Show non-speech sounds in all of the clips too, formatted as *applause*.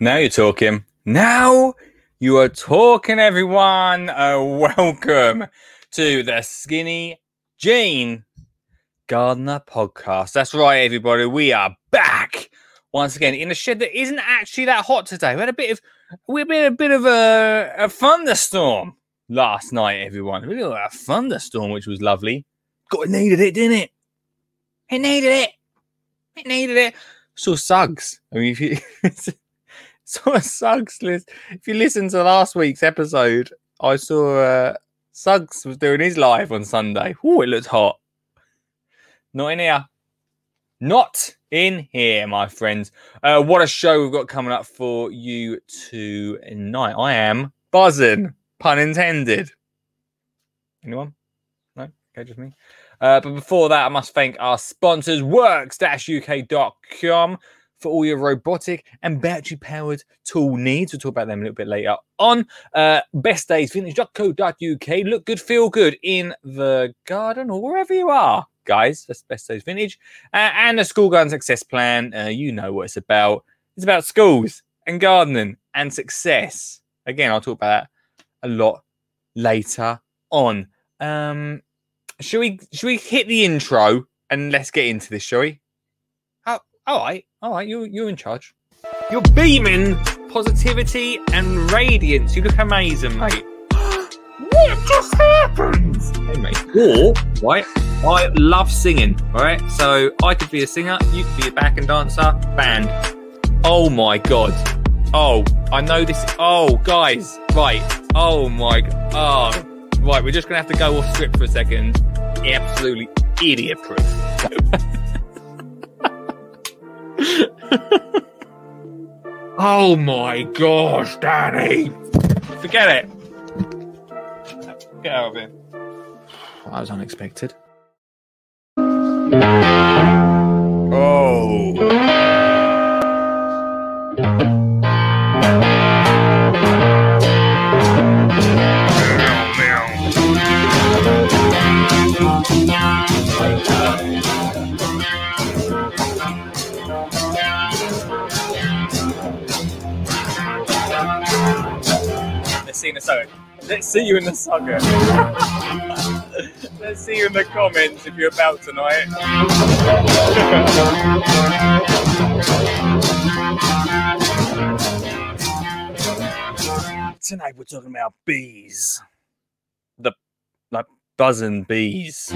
Now you're talking. Now you are talking, everyone. Uh, *laughs* welcome to the Skinny Jean Gardener podcast. That's right, everybody. We are back once again in a shed that isn't actually that hot today. We had a bit of we had a bit of a, a thunderstorm last night, everyone. We had a thunderstorm, which was lovely. God, it needed it, didn't it? It needed it. It needed it. So Suggs. I mean, if you *laughs* *laughs* saw Suggs list, if you listen to last week's episode, I saw uh, Suggs was doing his live on Sunday. Oh, it looked hot. Not in here. Not in here, my friends. Uh, what a show we've got coming up for you tonight. I am buzzing, pun intended. Anyone? No? Okay, just me. Uh, but before that, I must thank our sponsors, works-uk.com for all your robotic and battery-powered tool needs. We'll talk about them a little bit later on. Uh, bestdaysvintage.co.uk. Look good, feel good in the garden or wherever you are, guys. That's Best Days Vintage. Uh, and the School Garden Success Plan. Uh, you know what it's about. It's about schools and gardening and success. Again, I'll talk about that a lot later on. Um, should we should we hit the intro and let's get into this, shall we? All right, all right, you you're in charge. You're beaming positivity and radiance. You look amazing, mate. what just happened? Hey, mate. Or right, I love singing. All right, so I could be a singer, you could be a back and dancer, band. Oh my god. Oh, I know this. Oh, guys, right. Oh my. Oh. Right, we're just going to have to go off script for a second. Absolutely idiot proof. *laughs* *laughs* oh my gosh, Danny! Forget it. Get out of here. That was unexpected. Oh. See in the saga. Let's see you in the saga. Let's see you in the comments if you're about tonight. Tonight we're talking about bees. The like buzzing bees.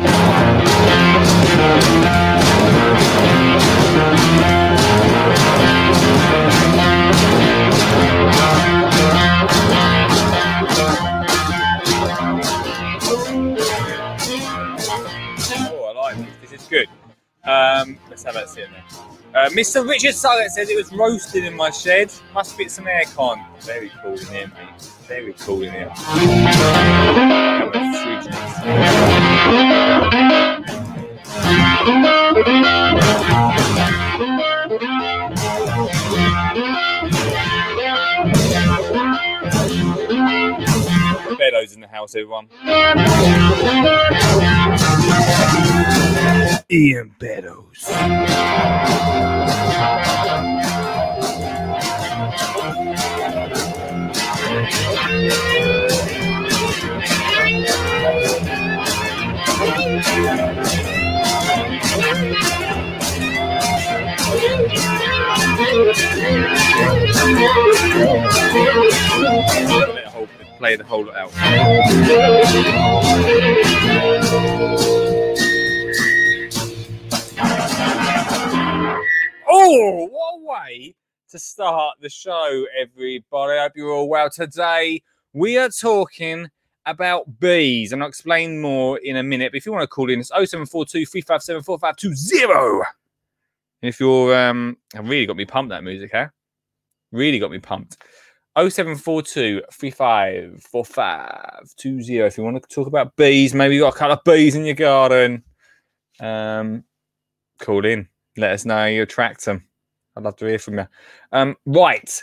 Oh, I like this. This is good. Um, let's have that sit there. Uh, Mr. Richard Suggett says it was roasted in my shed. Must fit some aircon. Very cool in here, mate. Very cool in here. How Beddoes in the house, everyone. Ian Beddoes. *laughs* Play the whole lot out. Oh, what a way to start the show, everybody. I hope you're all well. Today, we are talking about bees, and I'll explain more in a minute. But if you want to call in, it's 0742 357 4520. If you're, um, I've really got me pumped that music, huh? Really got me pumped. 0742 354520. If you want to talk about bees, maybe you've got a couple of bees in your garden, um, call in. Let us know you attract them. I'd love to hear from you. Um, right.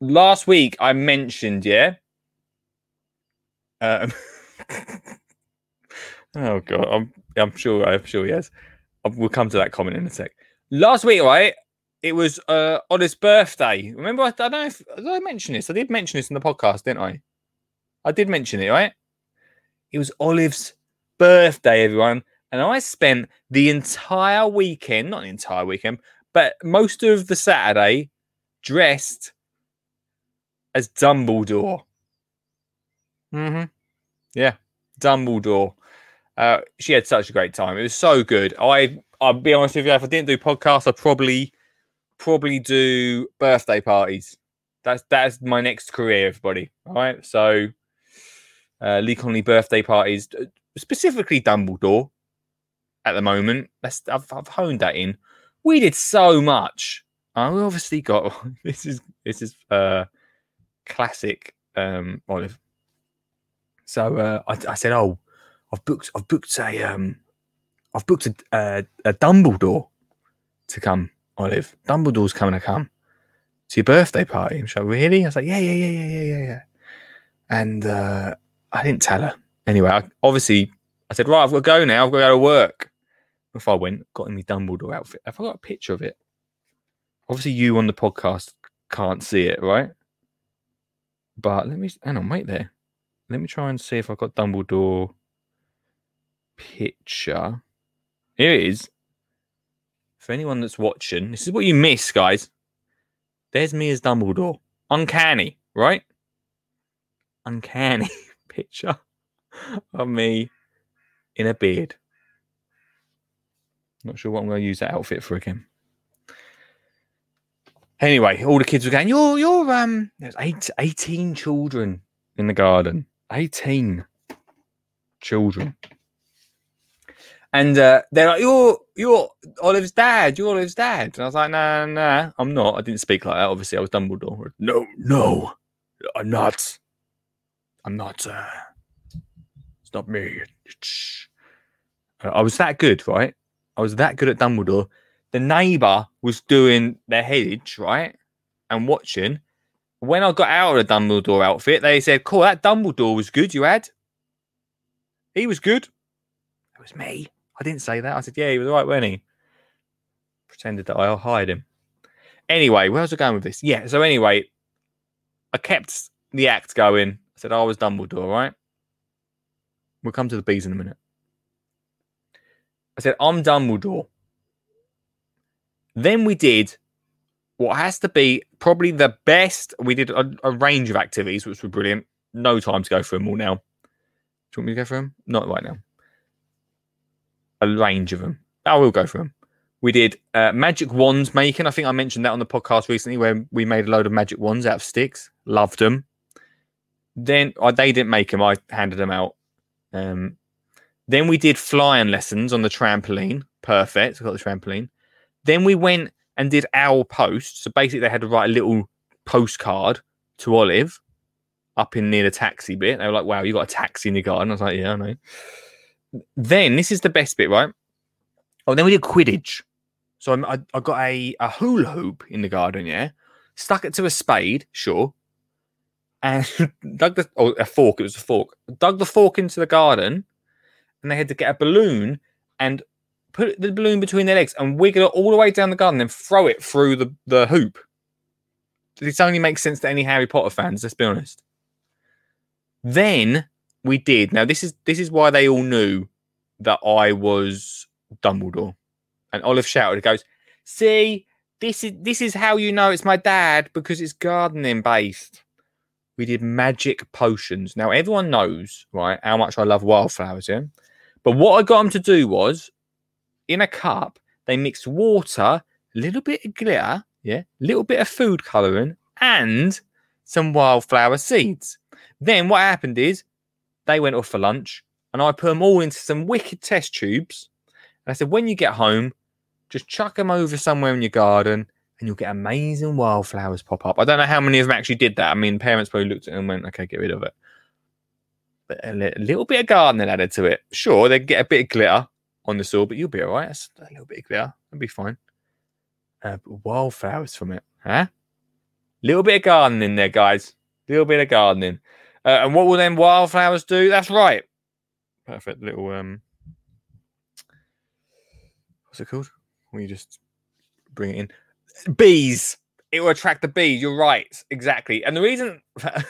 Last week I mentioned, yeah. Um, *laughs* oh god, I'm I'm sure I'm sure he has. We'll come to that comment in a sec. Last week, right? It was uh, on his birthday. Remember, I, I don't know if I mention this. I did mention this in the podcast, didn't I? I did mention it, right? It was Olive's birthday, everyone, and I spent the entire weekend, not the entire weekend, but most of the Saturday dressed as Dumbledore. Mm-hmm. Yeah, Dumbledore. Uh, she had such a great time. It was so good. I, I'll be honest with you, if I didn't do podcasts, I'd probably, probably do birthday parties. That's that's my next career, everybody. All right. So, uh, Lee Connelly birthday parties, uh, specifically Dumbledore. At the moment, that's I've, I've honed that in. We did so much. Uh, obviously got *laughs* this is this is uh classic um Olive. So uh, I, I said, oh, I've booked I've booked a um I've booked a, a, a Dumbledore to come, Olive. Dumbledore's coming to come to your birthday party. And she's like, really? I was like, yeah, yeah, yeah, yeah, yeah, yeah, yeah. And uh, I didn't tell her. Anyway, I, obviously, I said, right, I've got to go now. I've got to go to work. If I went, got in my Dumbledore outfit. Have I got a picture of it? Obviously, you on the podcast can't see it, right? But let me, hang on, wait there. Let me try and see if I've got Dumbledore picture. Here it is. For anyone that's watching, this is what you miss, guys. There's me as Dumbledore. Uncanny, right? Uncanny *laughs* picture of me in a beard. Not sure what I'm going to use that outfit for again. Anyway, all the kids were going, You're, you're, um, there's eight, 18 children in the garden. 18 children. And uh, they're like, You're, you're Olive's dad. You're Olive's dad. And I was like, Nah, nah, I'm not. I didn't speak like that. Obviously, I was Dumbledore. No, no, I'm not. I'm not. Uh, it's not me. It's... I was that good, right? I was that good at Dumbledore. The neighbour was doing their hedge, right? And watching. When I got out of the Dumbledore outfit, they said, Cool, that Dumbledore was good you had. He was good. It was me. I didn't say that. I said, Yeah, he was right, wasn't he? Pretended that I'll hide him. Anyway, where was I going with this? Yeah, so anyway, I kept the act going. I said, oh, I was Dumbledore, right? We'll come to the bees in a minute. I said, I'm Dumbledore. Then we did what has to be probably the best. We did a, a, range of activities, which were brilliant. No time to go through them all now. Do you want me to go through them? Not right now. A range of them. I will go through them. We did uh, magic wands making. I think I mentioned that on the podcast recently, where we made a load of magic wands out of sticks. Loved them. Then uh, they didn't make them. I handed them out. Um, then we did flying lessons on the trampoline. Perfect. I got the trampoline. Then we went and did owl post. So basically, they had to write a little postcard to Olive up in near the taxi bit. They were like, "Wow, you got a taxi in the garden." I was like, "Yeah, I know." Then this is the best bit, right? Oh, then we did Quidditch. So I, I got a, a hula hoop in the garden, yeah. Stuck it to a spade, sure, and *laughs* dug the oh a fork. It was a fork. Dug the fork into the garden, and they had to get a balloon and put the balloon between their legs and wiggle it all the way down the garden, and then throw it through the, the hoop. This only makes sense to any Harry Potter fans. Let's be honest. Then we did. Now this is this is why they all knew that I was Dumbledore. And Olive shouted, "It goes, see, this is this is how you know it's my dad because it's gardening based." We did magic potions. Now everyone knows, right, how much I love wildflowers. Yeah, but what I got them to do was in a cup, they mixed water, a little bit of glitter, yeah, a little bit of food colouring, and some wildflower seeds. Then what happened is they went off for lunch, and I put them all into some wicked test tubes. And I said, when you get home, just chuck them over somewhere in your garden, and you'll get amazing wildflowers pop up. I don't know how many of them actually did that. I mean, parents probably looked at it and went, "Okay, get rid of it." But a little bit of gardening added to it. Sure, they get a bit of glitter, on the soil, but you'll be all right. It's a little bit clear. It'll be fine. Uh, wildflowers from it, huh? Little bit of gardening there, guys. Little bit of gardening. Uh, and what will then wildflowers do? That's right. Perfect little um. What's it called? When you just bring it in. bees. It will attract the bees. You're right, exactly. And the reason, *laughs* the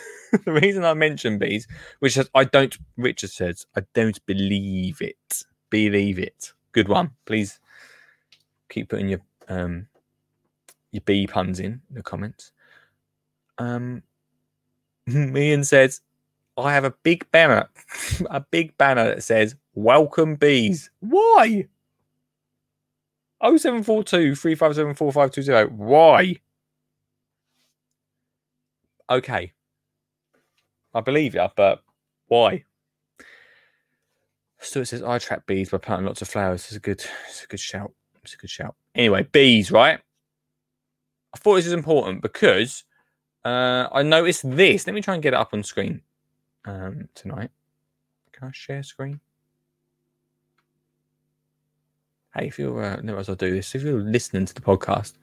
reason I mentioned bees, which is, I don't. Richard says I don't believe it. Believe it. Good one. Please keep putting your um your bee puns in the comments. Um, *laughs* Ian says I have a big banner, *laughs* a big banner that says "Welcome bees." Why? 0742 357 4520. Why? Okay. I believe you, but why? Stuart says I attract bees by planting lots of flowers. It's a good, it's a good shout. It's a good shout. Anyway, bees, right? I thought this is important because uh, I noticed this. Let me try and get it up on screen um, tonight. Can I share screen? Hey, if you're, uh, no, as I do this, if you're listening to the podcast,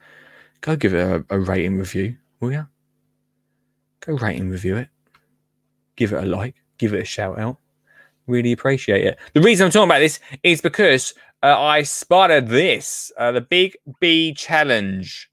go give it a, a rating review, will you? Go rate and review it. Give it a like. Give it a shout out. Really appreciate it. The reason I'm talking about this is because uh, I spotted this, uh, the Big Bee Challenge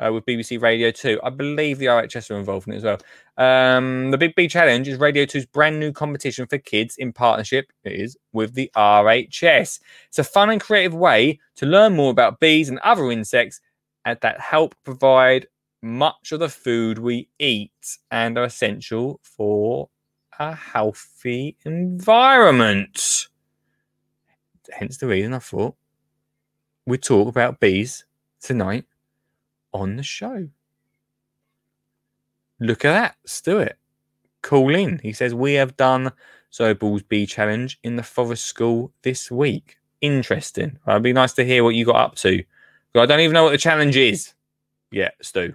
uh, with BBC Radio 2. I believe the RHS are involved in it as well. Um, the Big Bee Challenge is Radio 2's brand new competition for kids in partnership, it is, with the RHS. It's a fun and creative way to learn more about bees and other insects that help provide much of the food we eat and are essential for a healthy environment. Hence the reason I thought we'd talk about bees tonight on the show. Look at that. It. Call in. He says, We have done Zoe Ball's Bee Challenge in the Forest School this week. Interesting. It'd be nice to hear what you got up to. I don't even know what the challenge is yet, Stu.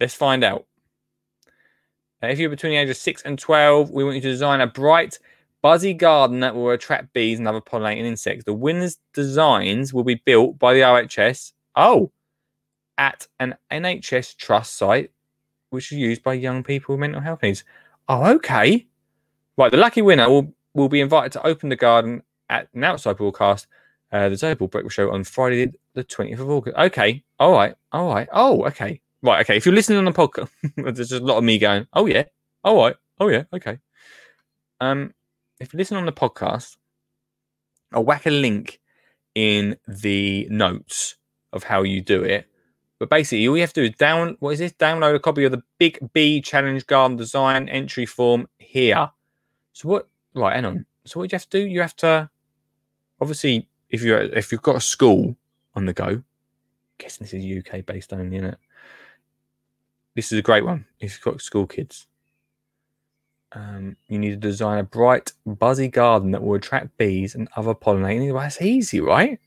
Let's find out. Uh, if you're between the ages of 6 and 12, we want you to design a bright, buzzy garden that will attract bees and other pollinating insects. The winner's designs will be built by the RHS. Oh, at an NHS trust site, which is used by young people with mental health needs. Oh, okay. Right, the lucky winner will, will be invited to open the garden at an outside broadcast, uh, the Zoe Ball Breakfast Show on Friday, the 20th of August. Okay. All right. All right. Oh, okay. Right. Okay. If you're listening on the podcast, *laughs* there's just a lot of me going, oh, yeah. All right. Oh, yeah. Okay. Um, if you listen on the podcast, I'll whack a link in the notes of how you do it. But basically, all you have to do is down what is this? Download a copy of the Big Bee Challenge Garden Design entry form here. So what? Right, hang on. So what do you have to do? You have to obviously if you're if you've got a school on the go. I'm guessing this is UK based only, isn't it? This is a great one. If you've got school kids, um, you need to design a bright, buzzy garden that will attract bees and other pollinators. Well, that's easy, right?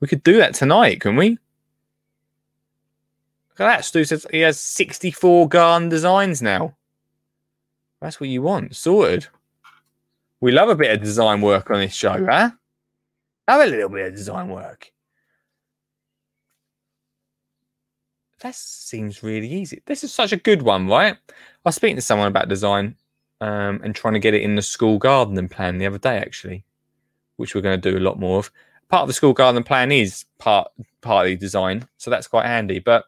We could do that tonight, can we? That. Stu says he has 64 garden designs now. That's what you want. Sorted. We love a bit of design work on this show, huh? Have a little bit of design work. That seems really easy. This is such a good one, right? I was speaking to someone about design um, and trying to get it in the school gardening plan the other day, actually, which we're going to do a lot more of. Part of the school gardening plan is part partly design, so that's quite handy. But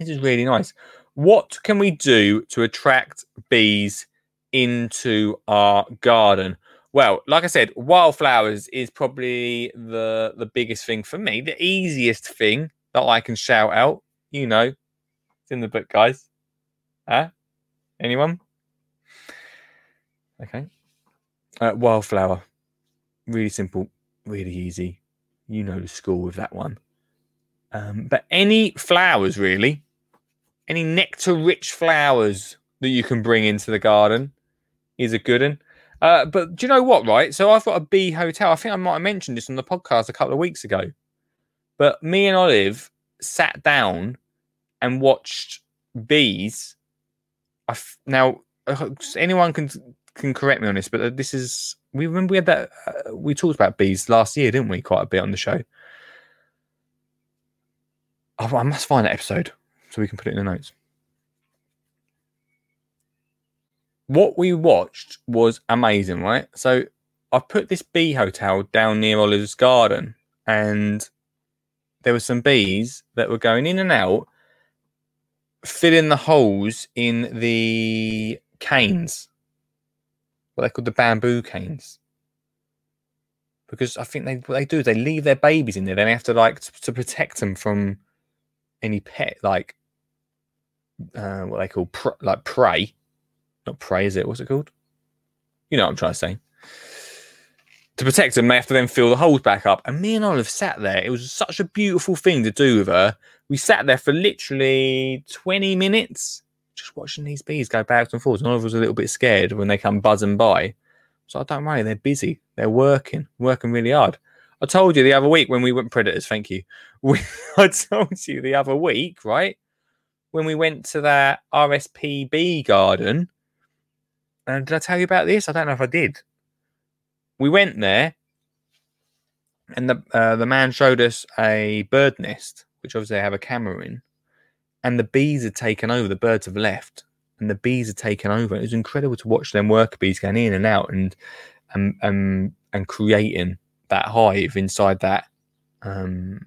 this is really nice. What can we do to attract bees into our garden? Well, like I said, wildflowers is probably the the biggest thing for me. The easiest thing that I can shout out, you know, it's in the book, guys. Huh? Anyone? Okay. Uh, wildflower, really simple, really easy. You know the score with that one. Um, but any flowers, really, any nectar rich flowers that you can bring into the garden is a good one. Uh, but do you know what, right? So I've got a bee hotel. I think I might have mentioned this on the podcast a couple of weeks ago. But me and Olive sat down and watched bees. I f- now uh, anyone can can correct me on this, but uh, this is we remember we had that uh, we talked about bees last year, didn't we? Quite a bit on the show. Oh, I must find that episode so we can put it in the notes. What we watched was amazing, right? So I put this bee hotel down near Oliver's garden, and there were some bees that were going in and out, filling the holes in the canes. What they call the bamboo canes. Because I think they what they do is they leave their babies in there. Then they have to like to, to protect them from any pet like uh, what they call pr- like prey. Not prey, is it? What's it called? You know what I'm trying to say. To protect them, they have to then fill the holes back up. And me and Olive sat there. It was such a beautiful thing to do with her. We sat there for literally 20 minutes just watching these bees go back and forth. And Olive was a little bit scared when they come buzzing by. So I don't worry, they're busy. They're working, working really hard. I told you the other week when we went predators, thank you. *laughs* We, I told you the other week, right? When we went to that RSPB garden. And did I tell you about this? I don't know if I did. We went there, and the uh, the man showed us a bird nest, which obviously they have a camera in, and the bees had taken over. The birds have left, and the bees had taken over. It was incredible to watch them worker bees going in and out and and and, and creating that hive inside that um,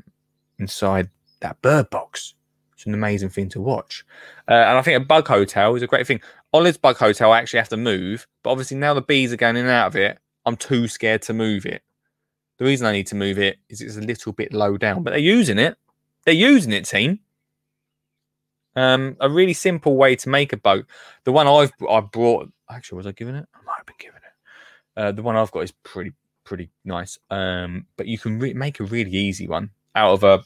inside that bird box. It's an amazing thing to watch, uh, and I think a bug hotel is a great thing. Olive's bug hotel I actually have to move, but obviously now the bees are going in and out of it. I'm too scared to move it. The reason I need to move it is it's a little bit low down, but they're using it. They're using it, team. Um, a really simple way to make a boat. The one I've I brought, actually, was I given it? I might have been given it. Uh, the one I've got is pretty pretty nice. Um, but you can re- make a really easy one out of a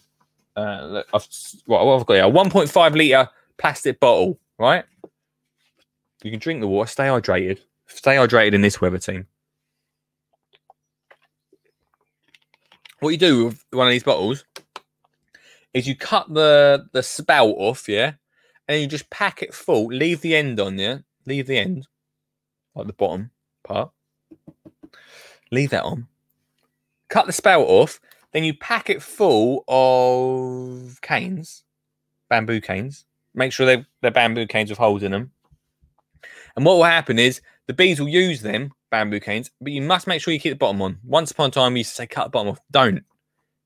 uh, I've, I've got here, a 1.5 liter plastic bottle, right? You can drink the water, stay hydrated. Stay hydrated in this weather, team. what you do with one of these bottles is you cut the the spout off, yeah, and you just pack it full. Leave the end on, yeah. Leave the end, like the bottom part. Leave that on. Cut the spout off. Then you pack it full of canes, bamboo canes. Make sure they they're bamboo canes with holes in them. And what will happen is the bees will use them bamboo canes, but you must make sure you keep the bottom on. Once upon a time, we used to say cut the bottom off. Don't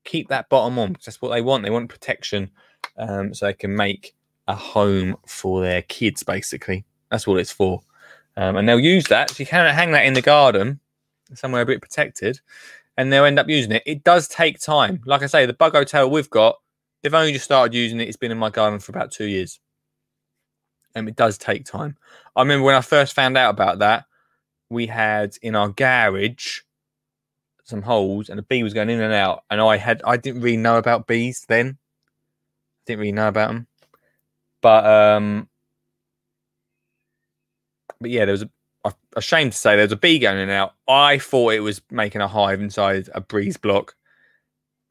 keep that bottom on because that's what they want. They want protection um, so they can make a home for their kids, basically. That's what it's for. Um, and they'll use that. So you can hang that in the garden, somewhere a bit protected, and they'll end up using it. It does take time. Like I say, the bug hotel we've got, they've only just started using it. It's been in my garden for about two years. And it does take time. I remember when I first found out about that, we had in our garage some holes and a bee was going in and out and i had i didn't really know about bees then didn't really know about them but um but yeah there was a ashamed to say there was a bee going out i thought it was making a hive inside a breeze block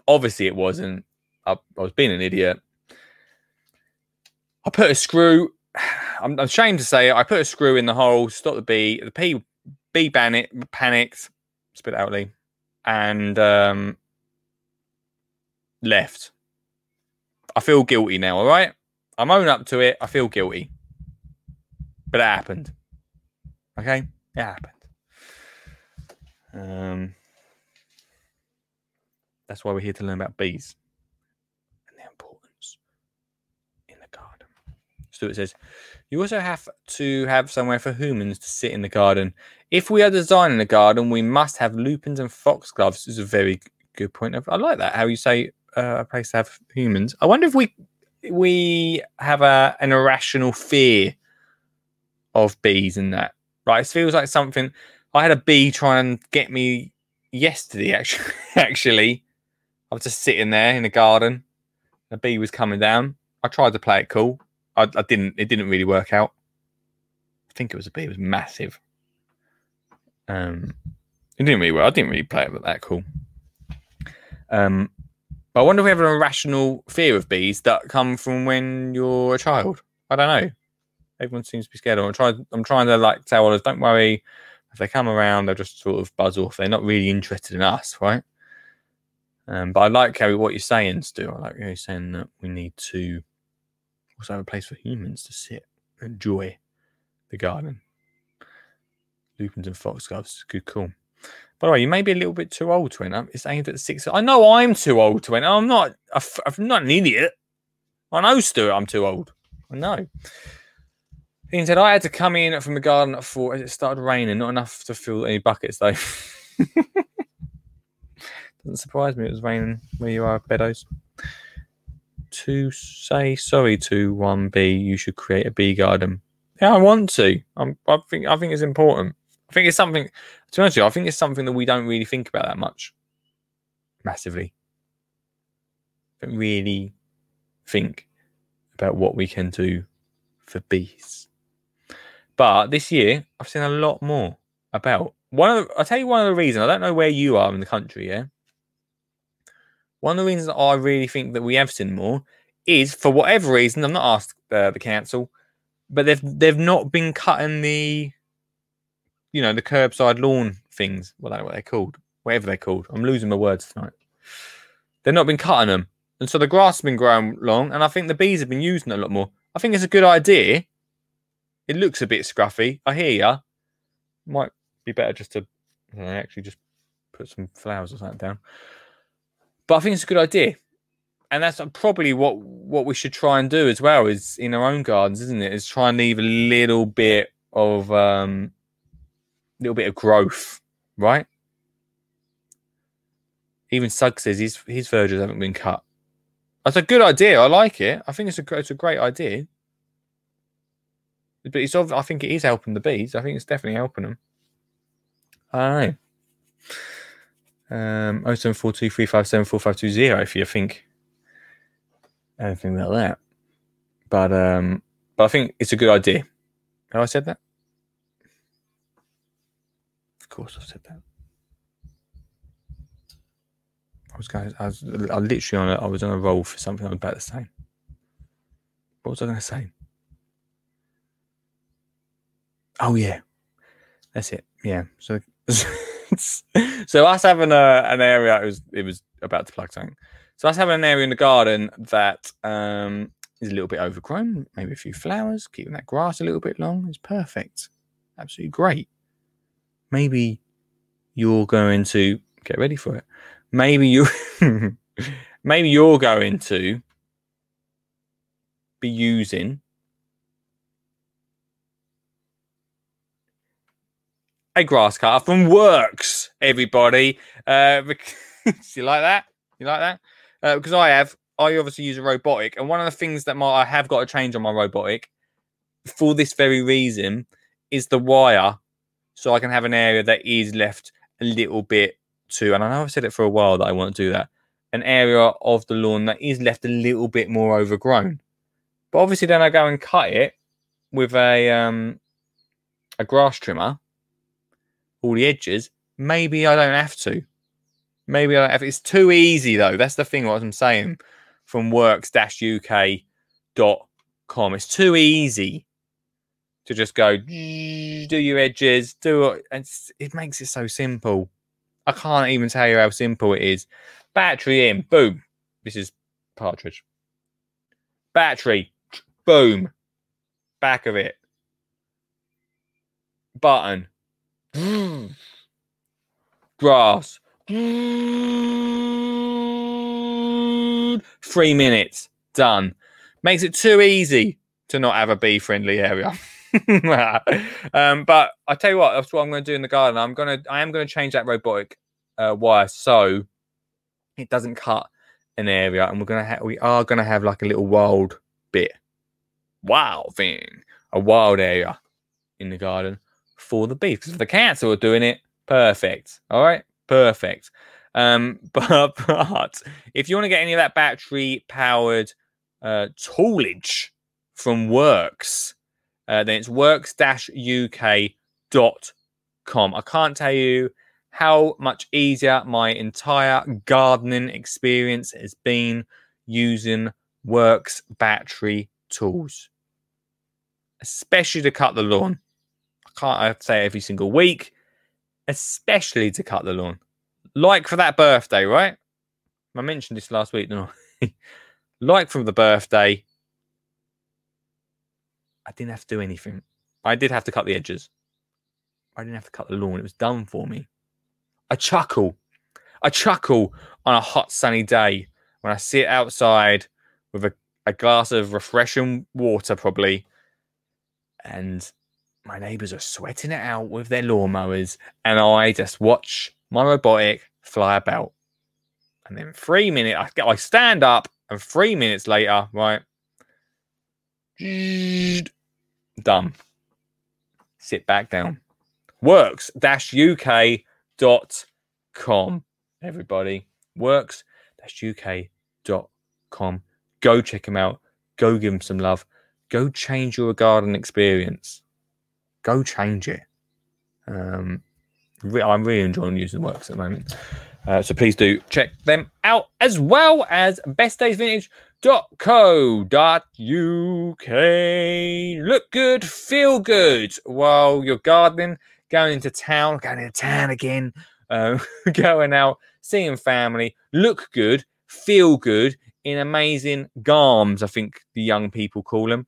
obviously it wasn't i, I was being an idiot i put a screw *sighs* I'm ashamed to say it, I put a screw in the hole, stop the bee. The bee bee panic, panicked, spit out Lee, and um, left. I feel guilty now. All right, I'm own up to it. I feel guilty, but it happened. Okay, it happened. Um, that's why we're here to learn about bees and their importance in the garden. Stuart says, you also have to have somewhere for humans to sit in the garden. If we are designing a garden, we must have lupins and foxgloves. This is a very good point. I like that. How you say uh, a place to have humans. I wonder if we we have a an irrational fear of bees and that. Right? It feels like something. I had a bee try and get me yesterday. *laughs* Actually, actually, I was just sitting there in the garden. The bee was coming down. I tried to play it cool. I, I didn't. It didn't really work out. I think it was a bee. It was massive. Um, it didn't really. Well, I didn't really play it, that cool. Um, but I wonder if we have an irrational fear of bees that come from when you're a child. I don't know. Everyone seems to be scared them. I'm trying. I'm trying to like tell others, don't worry. If they come around, they'll just sort of buzz off. They're not really interested in us, right? Um, but I like what you're saying, Stu. I like you're saying that we need to also have a place for humans to sit, and enjoy the garden. Lupins and foxgloves, good call. By the way, you may be a little bit too old to enter. It's aimed at six. I know I'm too old to enter. I'm not. I'm not an idiot. I know, Stuart. I'm too old. I know. He said I had to come in from the garden at four as it started raining. Not enough to fill any buckets though. *laughs* Doesn't surprise me. It was raining where you are, Beddoes. To say sorry to one bee, you should create a bee garden. Yeah, I want to. I'm, I think. I think it's important. I think it's something. To be honest with you, I think it's something that we don't really think about that much. Massively. Don't really think about what we can do for bees. But this year, I've seen a lot more about one of. The, I'll tell you one of the reasons. I don't know where you are in the country. Yeah. One of the reasons I really think that we have seen more is for whatever reason. I'm not asked uh, the council, but they've they've not been cutting the you know, the curbside lawn things. Well, know what they're called. Whatever they're called. I'm losing my words tonight. They've not been cutting them. And so the grass has been growing long, and I think the bees have been using it a lot more. I think it's a good idea. It looks a bit scruffy. I hear ya. Might be better just to know, actually just put some flowers or something down. But I think it's a good idea. And that's probably what what we should try and do as well is in our own gardens, isn't it? Is try and leave a little bit of um little bit of growth, right? Even Sug says his his verges haven't been cut. That's a good idea. I like it. I think it's a it's a great idea. But it's I think it is helping the bees. I think it's definitely helping them. Don't know. Um, 07423574520 if you think anything about that. But um, but I think it's a good idea. Have I said that? Of course, I've said that. I was going. I was. I literally on. A, I was on a roll for something I was about to say. What was I going to say? Oh yeah, that's it. Yeah. So, *laughs* so us having a, an area. It was. It was about to plug something. So us having an area in the garden that um, is a little bit overgrown. Maybe a few flowers. Keeping that grass a little bit long is perfect. Absolutely great maybe you're going to get ready for it. Maybe you *laughs* maybe you're going to be using a grass cutter from Worx, everybody. Uh, *laughs* you like that? You like that? Uh, because I have, I obviously use a robotic, and one of the things that my, I have got to change on my robotic for this very reason is the wire so I can have an area that is left a little bit to, and I know I've said it for a while that I want to do that, an area of the lawn that is left a little bit more overgrown. But obviously, then I go and cut it with a um, a grass trimmer, all the edges. Maybe I don't have to. Maybe I don't have. It's too easy though. That's the thing. What I'm saying from works-uk.com. It's too easy to just go do your edges, do it. And it makes it so simple. I can't even tell you how simple it is. Battery in, boom. This is partridge. Battery, boom. Back of it. Button. Grass. Three minutes. Done. Makes it too easy to not have a bee friendly area. *laughs* um, but I tell you what, that's what I'm going to do in the garden. I'm going to, I am going to change that robotic uh, wire so it doesn't cut an area, and we're going to, have, we are going to have like a little wild bit, wild thing, a wild area in the garden for the bees. Because if the cats are doing it, perfect. All right, perfect. Um, *laughs* but but if you want to get any of that battery powered uh, toolage from Worx uh, then it's works-uk.com. I can't tell you how much easier my entire gardening experience has been using Worx battery tools, especially to cut the lawn. I can't I say every single week, especially to cut the lawn. Like for that birthday, right? I mentioned this last week, didn't *laughs* like from the birthday, I didn't have to do anything. I did have to cut the edges. I didn't have to cut the lawn. It was done for me. I chuckle. I chuckle on a hot sunny day when I sit outside with a, a glass of refreshing water, probably, and my neighbors are sweating it out with their lawnmowers, and I just watch my robotic fly about. And then three minutes, I, I stand up, and three minutes later, right, done. Sit back down. Works uk.com. Everybody, works uk.com. Go check them out. Go give them some love. Go change your garden experience. Go change it. Um, I'm really enjoying using Worx at the moment. Uh, so please do check them out as well as bestdaysvintage.co.uk. Look good, feel good while you're gardening, going into town, going into town again, uh, *laughs* going out, seeing family. Look good, feel good in amazing garms, I think the young people call them.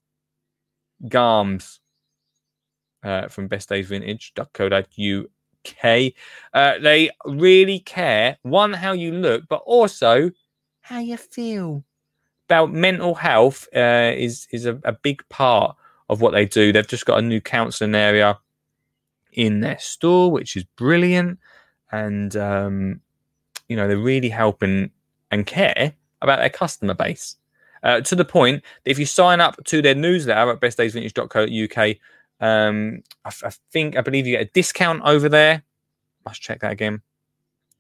Garms uh, from bestdaysvintage.co.uk. Uh, they really care one how you look, but also how you feel. About mental health uh, is is a, a big part of what they do. They've just got a new counselling area in their store, which is brilliant, and um, you know they're really helping and care about their customer base. Uh, to the point that if you sign up to their newsletter at bestdaysvintage.co.uk, um, I, I, think I believe you get a discount over there. Must check that again.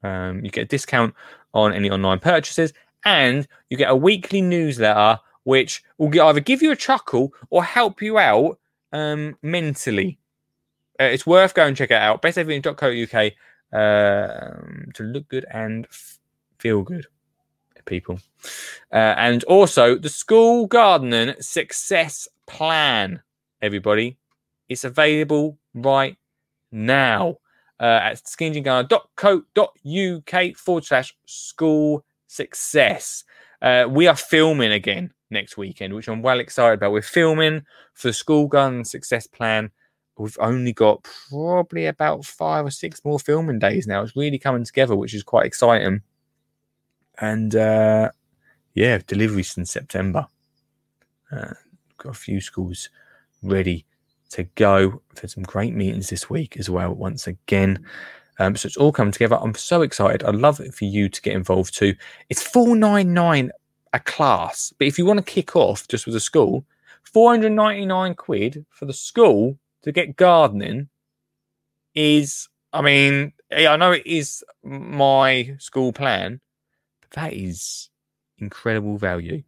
Um, you get a discount on any online purchases, and you get a weekly newsletter which will either give you a chuckle or help you out um, mentally. Uh, it's worth going check it out. Bestdaysvintage.co.uk uh, to look good and f- feel good, people. Uh, and also the school gardening success plan, everybody. It's available right now uh, at skinnyjeangardener.co.uk forward slash school success. Uh, we are filming again next weekend, which I'm well excited about. We're filming for the school gun success plan. We've only got probably about five or six more filming days now. It's really coming together, which is quite exciting. And uh, yeah, deliveries in September. Uh, got a few schools ready to go. Had some great meetings this week as well, once again. Um, so it's all coming together. I'm so excited. I'd love it for you to get involved too. It's 499 a class, but if you want to kick off just with a school, 499 quid for the school to get gardening is, I mean, I know it is my school plan, but that is incredible value.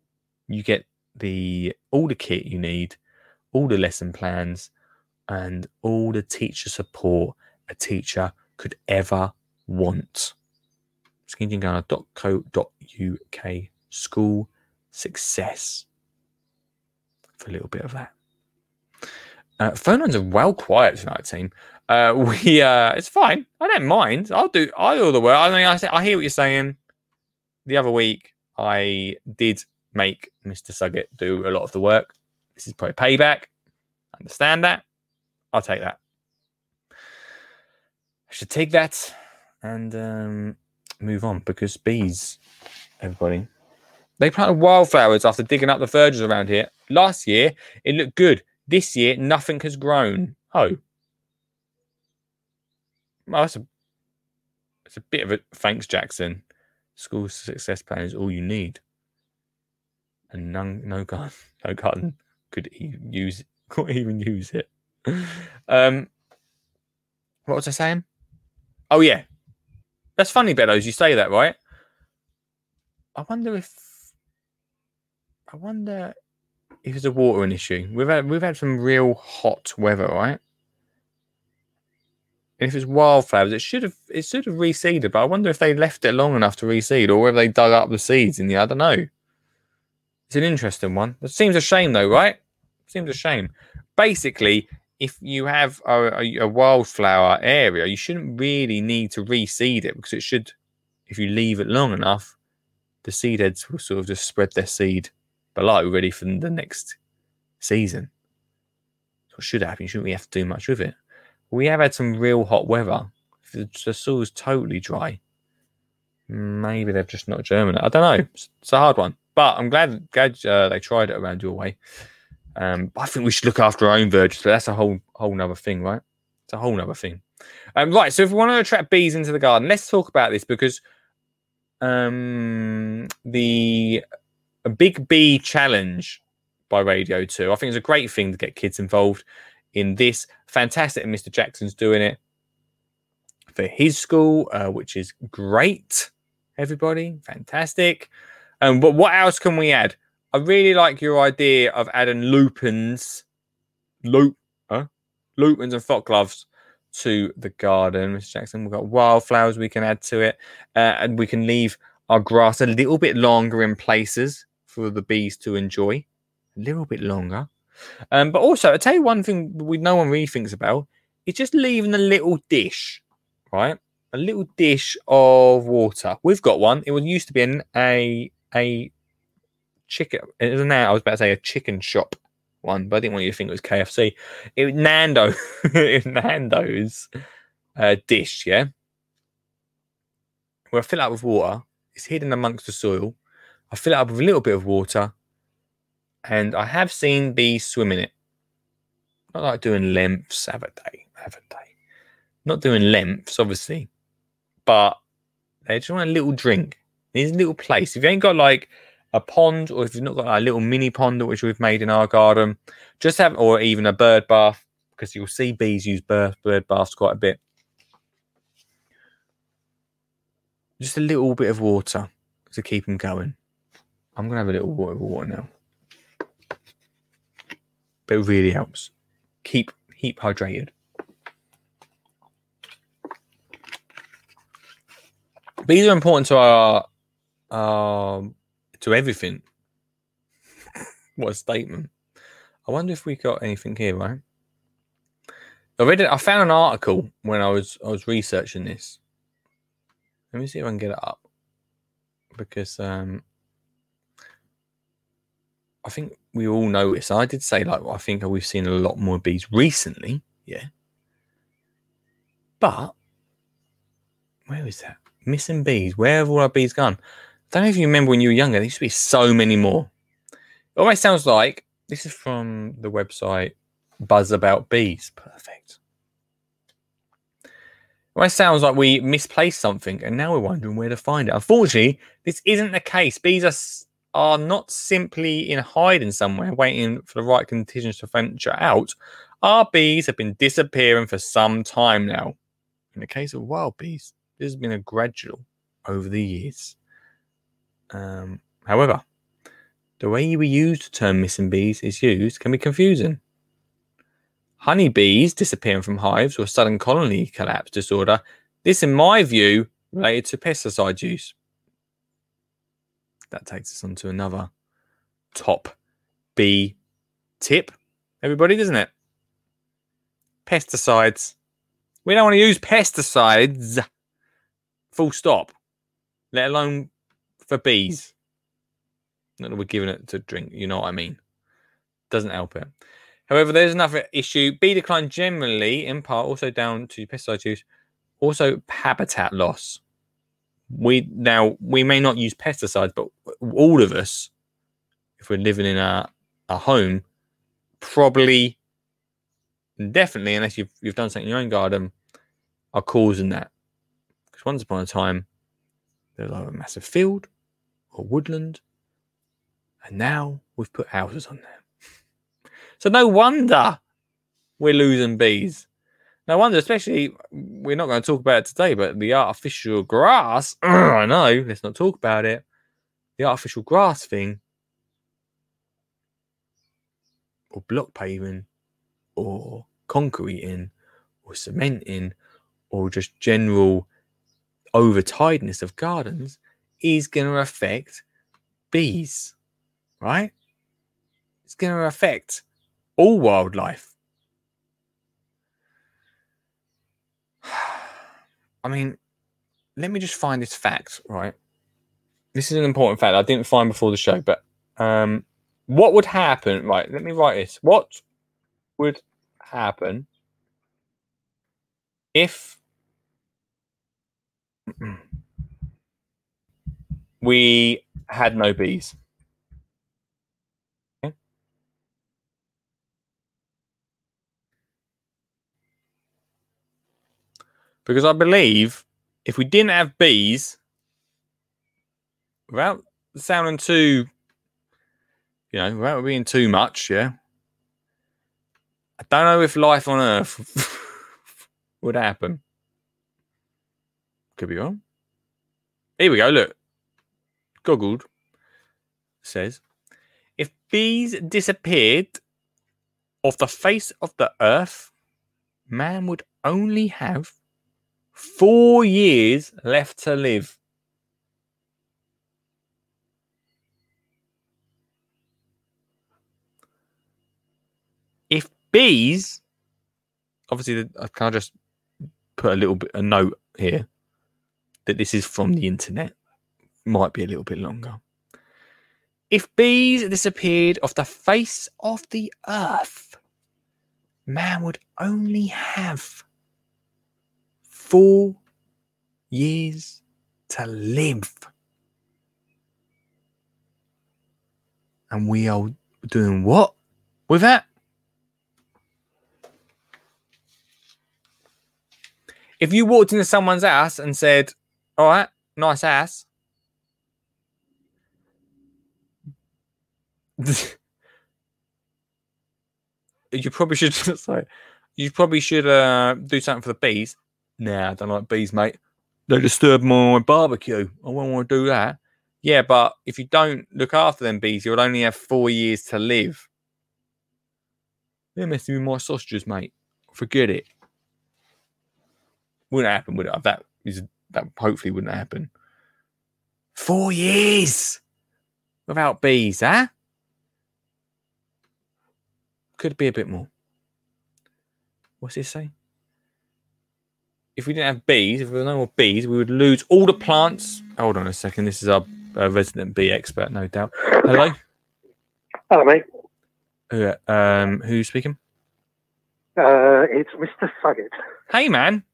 You get the all the kit you need, all the lesson plans, and all the teacher support a teacher could ever want. skinnyjeangardener.co.uk school success for a little bit of that. Uh, phone lines are well quiet tonight, team. Uh, *laughs* we uh, it's fine. I don't mind. I'll do I do the work. I mean, I, I hear what you're saying. The other week, I did make Mr. Suggett do a lot of the work. This is probably payback. Understand that. I'll take that. I should take that and um, move on because bees, everybody, they planted wildflowers after digging up the verges around here. Last year, it looked good. This year, nothing has grown. Oh. Well, that's a, it's a bit of a thanks, Jackson. School success plan is all you need. And none, no garden, no garden could use, *laughs* could even use it um, what was I saying? Oh yeah, that's funny, Bellows. You say that, right? I wonder if I wonder if it's a watering issue. We've had we've had some real hot weather, right? And if it's wildflowers, it should have it should have reseeded. But I wonder if they left it long enough to reseed, or whether they dug up the seeds in the. I don't know. It's an interesting one. It seems a shame, though, right? Seems a shame. Basically, if you have a, a, wildflower area, you shouldn't really need to reseed it because it should, if you leave it long enough, the seed heads will sort of just spread their seed below, ready for the next season. So what should happen. You shouldn't really have to do much with it. We have had some real hot weather. The, the soil's totally dry, maybe they've just not germinated. I don't know. It's, it's a hard one, but I'm glad glad uh, they tried it around your way. Um, I think we should look after our own verges, but that's a whole whole nother thing, right? It's a whole nother thing. Um, right. So if we want to attract bees into the garden, let's talk about this because um, the big bee challenge by Radio 2. I think it's a great thing to get kids involved in this. Fantastic. And Mr. Jackson's doing it for his school, uh, which is great. Everybody, fantastic. Um, but what else can we add? I really like your idea of adding lupins, loop, huh? lupins and fox gloves to the garden, Mr. Jackson. We've got wildflowers we can add to it, uh, and we can leave our grass a little bit longer in places for the bees to enjoy. A little bit longer. Um, but also, I'll tell you one thing we no one really thinks about is just leaving a little dish, right? A little dish of water. We've got one. It was used to be an, a a chicken. It is now. I was about to say a chicken shop one, but I didn't want you to think it was KFC. It was Nando, *laughs* Nando's uh, dish. Yeah, where I fill it up with water. It's hidden amongst the soil. I fill it up with a little bit of water, and I have seen bees swim in it. Not like doing lengths, have a day, have a day. Not doing lengths, obviously, but they just want a little drink. There's a little place. If you ain't got like a pond, or if you've not got a little mini pond which we've made in our garden, just have, or even a bird bath, because you'll see bees use bird, bird baths quite a bit. Just a little bit of water to keep them going. I'm gonna have a little water water now. But it really helps. Keep keep hydrated. Bees are important to our um to everything. *laughs* what a statement. I wonder if we got anything here, right? I read it. I found an article when I was I was researching this. Let me see if I can get it up because um, I think we all notice. I did say like I think we've seen a lot more bees recently, yeah. But where is that missing bees? Where have all our bees gone? I don't know if you remember when you were younger. There used to be so many more. It almost sounds like this is from the website Buzz About Bees. Perfect. It almost sounds like we misplaced something and now we're wondering where to find it. Unfortunately, this isn't the case. Bees are, are not simply in hiding somewhere waiting for the right conditions to venture out. Our bees have been disappearing for some time now. In the case of wild bees, this has been a gradual over the years. Um, however, the way we use the term missing bees is used can be confusing. Honeybees disappearing from hives or sudden colony collapse disorder. This, in my view, related to pesticide use. That takes us on to another top bee tip, everybody, doesn't it? Pesticides. We don't want to use pesticides, full stop, let alone for bees. That we're giving it to drink, you know what I mean? Doesn't help it. However, there's another issue. Bee decline generally, in part, also down to pesticide use, also habitat loss. We now we may not use pesticides, but all of us, if we're living in a, a home, probably definitely, unless you've you've done something in your own garden, are causing that. Because once upon a time, there was like a massive field or woodland, and now we've put houses on there. So no wonder we're losing bees. No wonder, especially we're not going to talk about it today, but the artificial grass. *clears throat* I know, let's not talk about it. The artificial grass thing, or block paving, or concreting, or cementing, or just general over tiredness of gardens is going to affect bees, right? It's going to affect all wildlife. *sighs* I mean, let me just find this fact, right? This is an important fact I didn't find before the show, but um, what would happen? Right, let me write this. What would happen if *clears throat* we had no bees. Okay. Because I believe if we didn't have bees, without sounding too, you know, without being too much, yeah, I don't know if life on Earth *laughs* would happen. Could be wrong. Here we go. Look, Googled says if bees disappeared off the face of the earth, man would only have four years left to live. If bees, obviously, I uh, can I just put a little bit a note here that this is from the internet. Might be a little bit longer. If bees disappeared off the face of the earth, man would only have four years to live. And we are doing what with that? If you walked into someone's house and said, All right, nice ass. You probably should *laughs* sorry, you probably should uh, do something for the bees. Nah, I don't like bees, mate. They disturb my barbecue. I won't want to do that. Yeah, but if you don't look after them bees, you'll only have four years to live. They're messing with my sausages, mate. Forget it. Wouldn't happen, would it? That is that hopefully wouldn't happen. Four years without bees, huh? Could be a bit more. What's this say? If we didn't have bees, if there were no more bees, we would lose all the plants. Hold on a second. This is our uh, resident bee expert, no doubt. Hello. Hello, mate. Who, um, who's speaking? Uh, it's Mr. Suggett. Hey, man. *laughs* *laughs*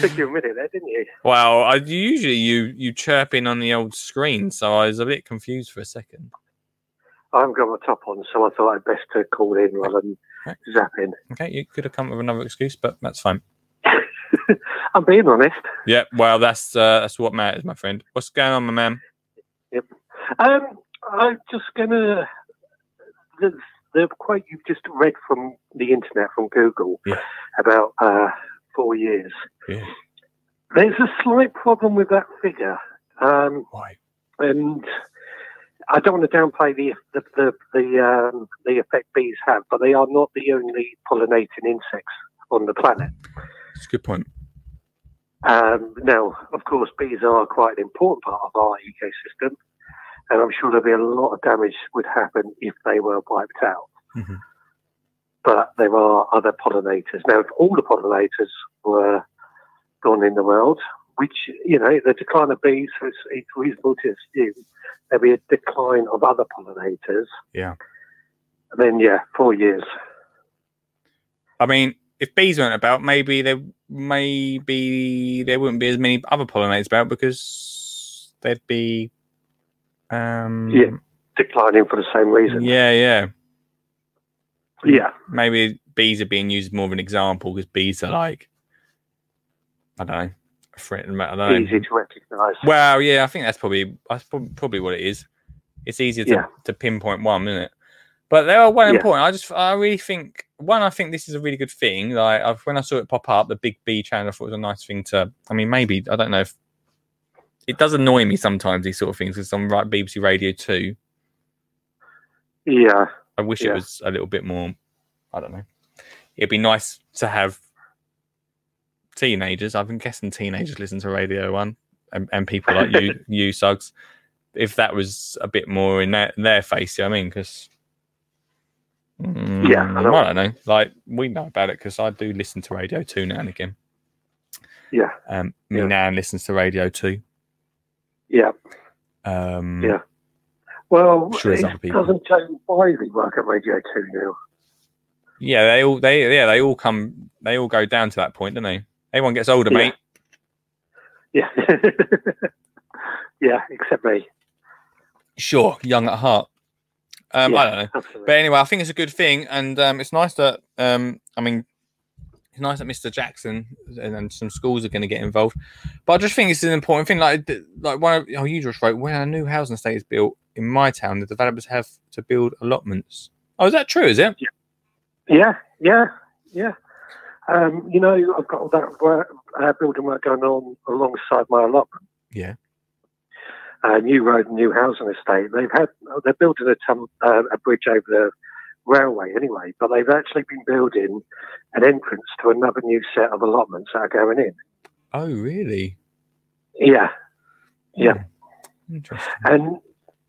Took you a minute there, didn't you? well, I, usually you you chirp in on the old screen, so I was a bit confused for a second. I haven't got my top on, so I thought I'd best to call in rather than Right. zap in. Okay, you could have come up with another excuse, but that's fine. *laughs* I'm being honest. Yeah, well, that's uh, that's what matters, my friend. What's going on, my man? Um, I'm just gonna the, the quote you've just read from the internet from Google Yeah. about uh, four years. Yeah. There's a slight problem with that figure. Um, Why? and I don't want to downplay the the the the, um, the effect bees have, but they are not the only pollinating insects on the planet. It's a good point. Um, now, of course, bees are quite an important part of our ecosystem, and I'm sure there'll be a lot of damage would happen if they were wiped out. Mhm. But there are other pollinators. Now, if all the pollinators were gone in the world, which, you know, the decline of bees, it's, it's reasonable to assume there'll be a decline of other pollinators. Yeah. And then, yeah, four years. I mean, if bees weren't about, maybe there maybe there wouldn't be as many other pollinators about because they'd be um Yeah. Declining for the same reason. yeah, yeah. Yeah. Maybe bees are being used more of an example because bees are like I don't know, a threat. I don't know. Easy to recognise. Well, yeah, I think that's probably that's probably what it is. It's easier to, Yeah. to pinpoint one, isn't it? But they are well Yeah. important. I just I really think one, I think this is a really good thing. Like I've, when I saw it pop up, the Big Bee Challenge, I thought it was a nice thing to. I mean, maybe I don't know if it does annoy me sometimes these sort of things because I'm like BBC Radio Two. Yeah. I wish Yeah. it was a little bit more. I don't know. It'd be nice to have teenagers. I've been guessing teenagers listen to Radio One and, and people like you, *laughs* you Suggs. If that was a bit more in their, their face, you know what I mean? Because Yeah, I I, don't know. Like we know about it because I do listen to Radio Two now and again. Yeah. Um, me Yeah. nan listens to Radio Two. Yeah. Um, Yeah. Well, Sure it doesn't Jo Whiley work at Radio 2 now? yeah, they all they yeah they all come they all go down to that point, don't they? Everyone gets older, Yeah. mate. Yeah. *laughs* yeah, except me. Sure, young at heart. Um, Yeah. I don't know. Absolutely. But anyway, I think it's a good thing, and um, it's nice that um, I mean, it's nice that Mr. Jackson and, and some schools are going to get involved. But I just think it's an important thing. Like, like one of, oh, you just wrote when a new housing estate is built in my town, the developers have to build allotments. Oh, is that true? Is it? Yeah, yeah, yeah. Um, you know, I've got all that work, uh, building work going on alongside my allotment. Yeah. Uh, new road, and new housing estate. They've had they're building a, tum- uh, a bridge over the railway anyway, but they've actually been building an entrance to another new set of allotments that are going in. Oh, really? Yeah, Yeah. Hmm, Interesting. and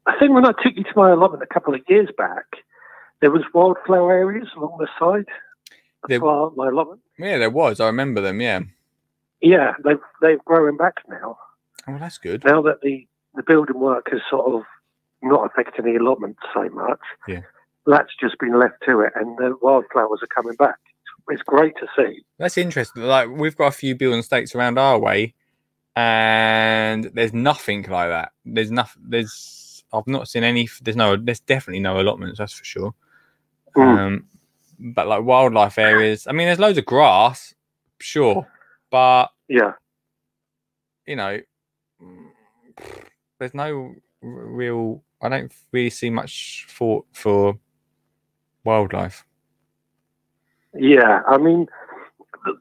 I think when I took you to my allotment a couple of years back, there was wildflower areas along the side. There- That's why my allotment. Yeah, there was. I remember them. Yeah. Yeah, they've they've growing back now. Oh, that's good. now that the, the building work has sort of not affected the allotment so much, Yeah. that's just been left to it, and the wildflowers are coming back. It's great to see. That's interesting. Like we've got a few building estates around our way, and there's nothing like that. There's nothing. There's I've not seen any. There's no. There's definitely no allotments. That's for sure. Mm. Um, but like wildlife areas. I mean, there's loads of grass, sure, but Yeah, you know, there's no real. I don't really see much thought for wildlife. yeah. I mean,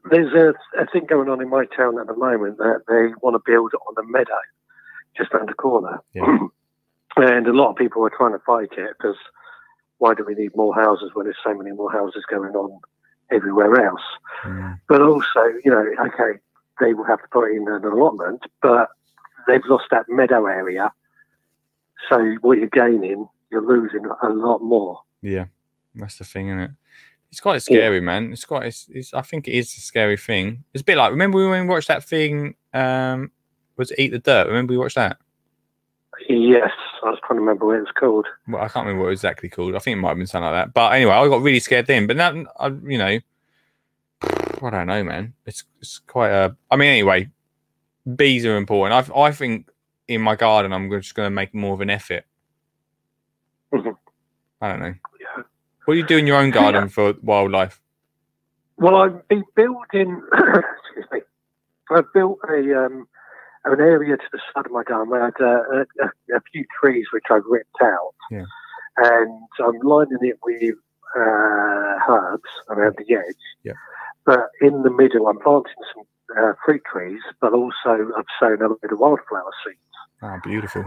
there's a, a thing going on in my town at the moment that they want to build on a meadow just around the corner, Yeah. *clears throat* and a lot of people are trying to fight it because why do we need more houses when there's so many more houses going on everywhere else? Mm. but also, you know, okay, they will have to put in an allotment, but they've lost that meadow area. So what you're gaining, you're losing a lot more. Yeah, that's the thing, isn't it? It's quite scary, man. It's quite. It's, it's. I think it is a scary thing. It's a bit like remember when we watched that thing? Um, was it Eat the Dirt? Remember we watched that? Yes, I was trying to remember what it was called. Well, I can't remember what it was exactly called. I think it might have been something like that. But anyway, I got really scared then. But now, I, you know, *sighs* I don't know, man. It's it's quite a. I mean, anyway, bees are important. I I think in my garden, I'm just going to make more of an effort. Mhm. I don't know. Yeah. What do you do in your own garden for wildlife? Well, I've been building. *coughs* excuse me. I've built a um, an area to the side of my garden where I had uh, a, a, few trees which I've ripped out, Yeah. and I'm lining it with uh, herbs around the edge. Yeah. But in the middle, I'm planting some uh, fruit trees, but also I've sown a bit of wildflower seeds. Oh, beautiful.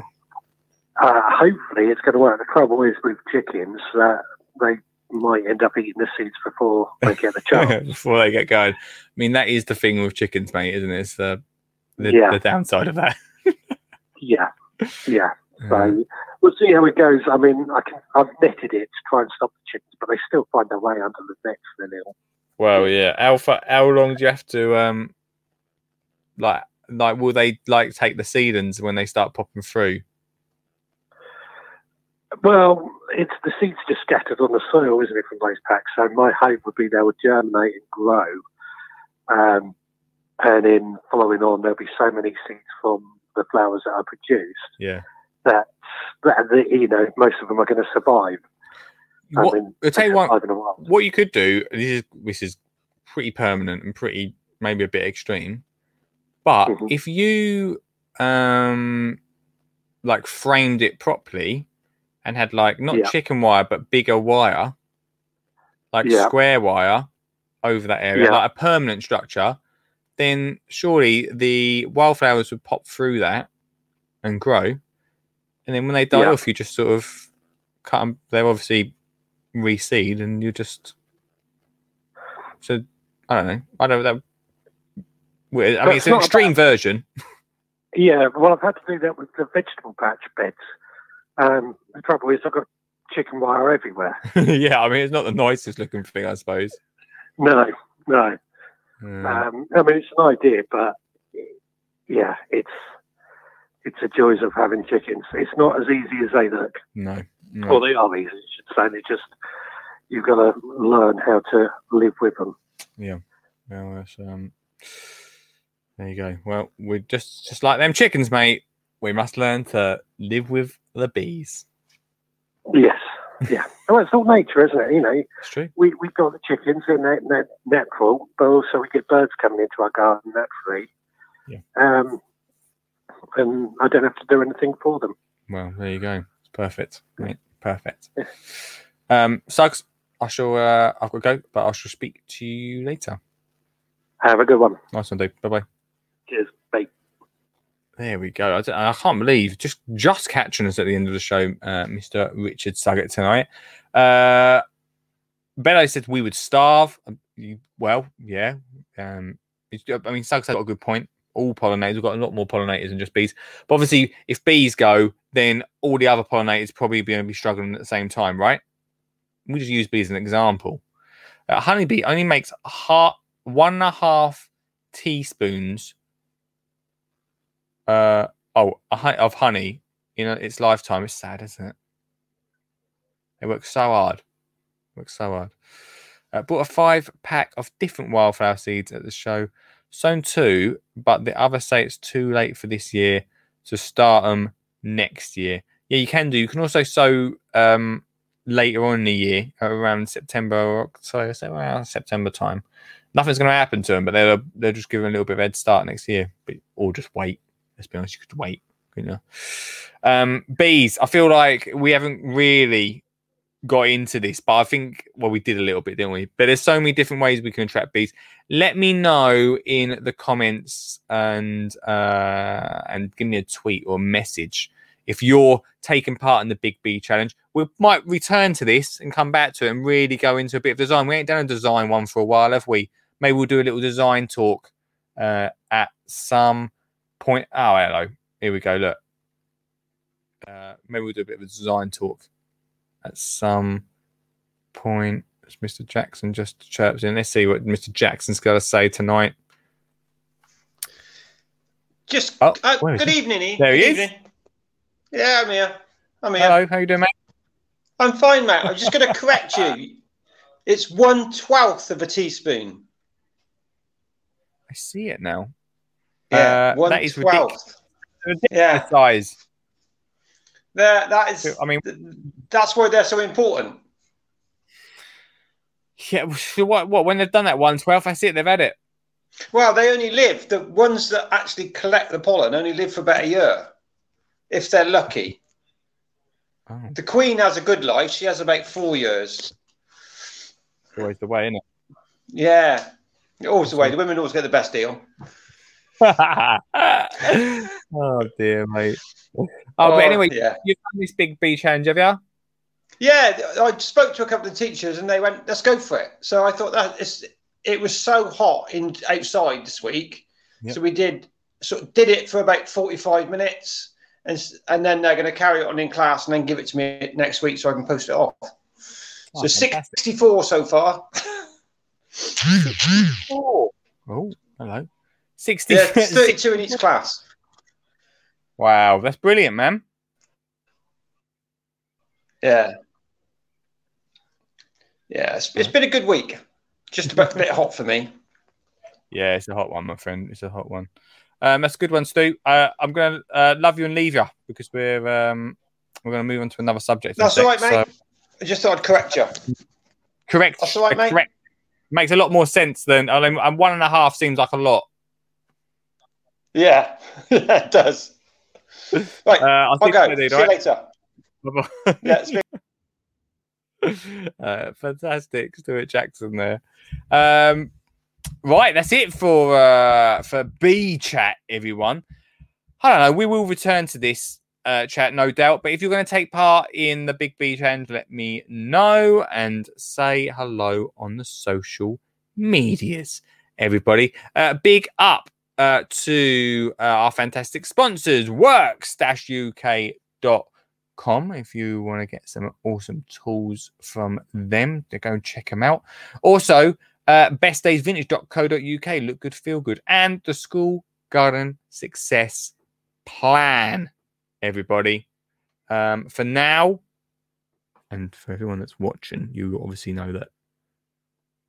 Uh, hopefully, it's going to work. The trouble is with chickens that they might end up eating the seeds before they get the *laughs* chance. before they get going. I mean, that is the thing with chickens, mate, isn't it? It's the the, Yeah. the downside of that. *laughs* yeah, yeah. So we'll see how it goes. I mean, I can, I've netted it to try and stop the chickens, but they still find their way under the nets. They're little. well, yeah. How fa- how long do you have to um like like will they like take the seedlings when they start popping through? Well, it's the seeds just scattered on the soil, isn't it, from those packs? So my hope would be they would germinate and grow, um, and then following on, there'll be so many seeds from the flowers that are produced Yeah. that that you know most of them are going to survive. I What, mean, I'll tell you what- survive in a while. what you could do this is this is pretty permanent and pretty maybe a bit extreme but Mhm. if you um like framed it properly and had like not Yeah. chicken wire but bigger wire like Yeah. square wire over that area Yeah. like a permanent structure then surely the wildflowers would pop through that and grow and then when they die Yeah. off you just sort of cut them they're obviously reseed and you just so I don't know. I don't know that. well, I mean, But it's it's an extreme version. *laughs* Yeah, well, I've had to do that with the vegetable patch beds. Um, the trouble is, I've got chicken wire everywhere. *laughs* yeah, I mean, it's not the nicest looking thing, I suppose. No, no. Mm. Um, I mean, it's an idea, but yeah, it's it's the joys of having chickens. It's not as easy as they look. no, no. Well, they are easy, I should say. They just you've got to learn how to live with them. No, that's, um, There you go. Well, we're just just like them chickens, mate. We must learn to live with the bees. Yes, yeah. Well, it's all nature, isn't it? You know, It's true. we we've got the chickens and they're, they're natural, but also we get birds coming into our garden naturally. Yeah. Um, and I don't have to do anything for them. Well, there you go. It's perfect. Mate. Perfect. Um, Suggs, I shall. Uh, I've got to go, but I shall speak to you later. Have a good one. Nice one, dude. Bye bye. Cheers. There we go. I, I can't believe just just catching us at the end of the show, uh, Mr. Richard Suggett tonight. Uh, Bello said we would starve. Um, Well, yeah. Um, I mean, Suggs had got a good point. All pollinators, we've got a lot more pollinators than just bees. But obviously, if bees go, then all the other pollinators probably going to be struggling at the same time, right? We just use bees as an example. A honeybee only makes one and a half teaspoons uh oh of honey. In a, its lifetime. Is sad isn't it? They work so hard. Work so hard. Uh, bought a five pack of different wildflower seeds at the show. Sown two but the others say it's too late for this year to start them next year. Yeah you can do. You can also sow um later on in the year around september or October, around september time. Nothing's going to happen to them but they'll they'll just give them a little bit of head start next year. But or just wait let's be honest, you could wait. You know, um, bees. I feel like we haven't really got into this, but I think well, we did a little bit, didn't we? But there's so many different ways we can attract bees. Let me know in the comments and uh, and give me a tweet or message if you're taking part in the Big Bee Challenge. We might return to this and come back to it and really go into a bit of design. We ain't done a design one for a while, have we? Maybe we'll do a little design talk uh, at some point. Oh, hello. Here we go. Look. Uh, maybe we'll do a bit of a design talk at some point. As Mr. Jackson just chirps in. Let's see what Mr. Jackson's got to say tonight. Just Oh, uh, good evening. There he Good is. evening. Yeah, I'm here. I'm here. Hello, how you doing, mate? I'm fine, mate. I'm just going *laughs* to correct you. It's one twelfth of a teaspoon. I see it now. Yeah, Uh, that is ridiculous. Yeah, size. that that is. I mean, That's why they're so important. yeah. so What? What? When they've done that one twelfth, that's it. They've had it. Well, they only live. The ones that actually collect the pollen only live for about a year, if they're lucky. Oh, The queen has a good life. She has about four years. it's always the way, isn't Yeah, always the way. The women always get the best deal. It? oh dear, mate. *laughs* Oh, but anyway, yeah. you've done this big bee challenge, have you? Yeah, I spoke to a couple of teachers and they went, "Let's go for it." So I thought that it's, it was so hot in outside this week, Yep. so we did sort of did it for about forty-five minutes, and and then they're going to carry it on in class and then give it to me next week so I can post it off. Oh, so fantastic. sixty-four so far. Oh, *laughs* oh, hello. 60. yeah, *laughs* thirty-two in each class. wow, that's brilliant, man. Yeah, yeah, it's, it's been a good week. Just about a bit hot for me. Yeah, it's a hot one, my friend. It's a hot one. Um, that's a good one, Stu. Uh, I'm going to uh, love you and leave you because we're um, we're going to move on to another subject. That's all right, mate. So- I just thought I'd correct you. correct. That's all right, uh, mate. Correct. Makes a lot more sense than I mean, one and a half seems like a lot. *laughs* Yeah, it does. Right, Uh, I'll I'll go. See you later. Bye-bye. Yeah, speak- *laughs* uh, fantastic, Stuart Jackson there. Um, right, that's it for uh, for B chat, everyone. I don't know. We will return to this uh, chat, no doubt. But if you're going to take part in the Big Bee challenge, let me know and say hello on the social medias, everybody. Uh, big up uh, to uh, our fantastic sponsors, worx-uk.com. If you want to get some awesome tools from them, to go and check them out. Also, uh, bestdaysvintage.co.uk. Look good, feel good. And the School Garden Success Plan, everybody. Um, for now, and for everyone that's watching, you obviously know that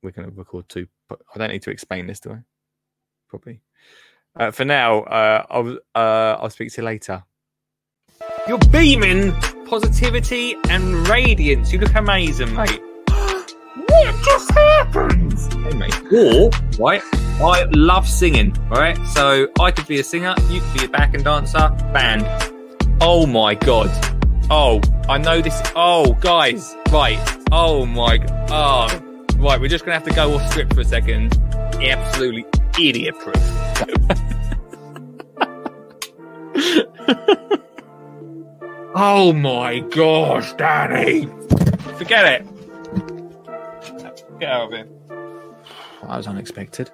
we're going to record two, but I don't need to explain this, do I? Probably. Uh, for now, uh, I'll uh, I'll speak to you later. You're beaming positivity and radiance. You look amazing, mate. *gasps* what just happened? Hey, mate. Or right, I love singing. Right, so I could be a singer. You could be a back and dancer. Band. Oh my god. Oh, I know this. Oh, guys. Right. Oh my. g- Oh, right. We're just gonna have to go off script for a second. Absolutely idiot proof. *laughs* oh my gosh, Danny. Forget it. Get out of here. That was unexpected.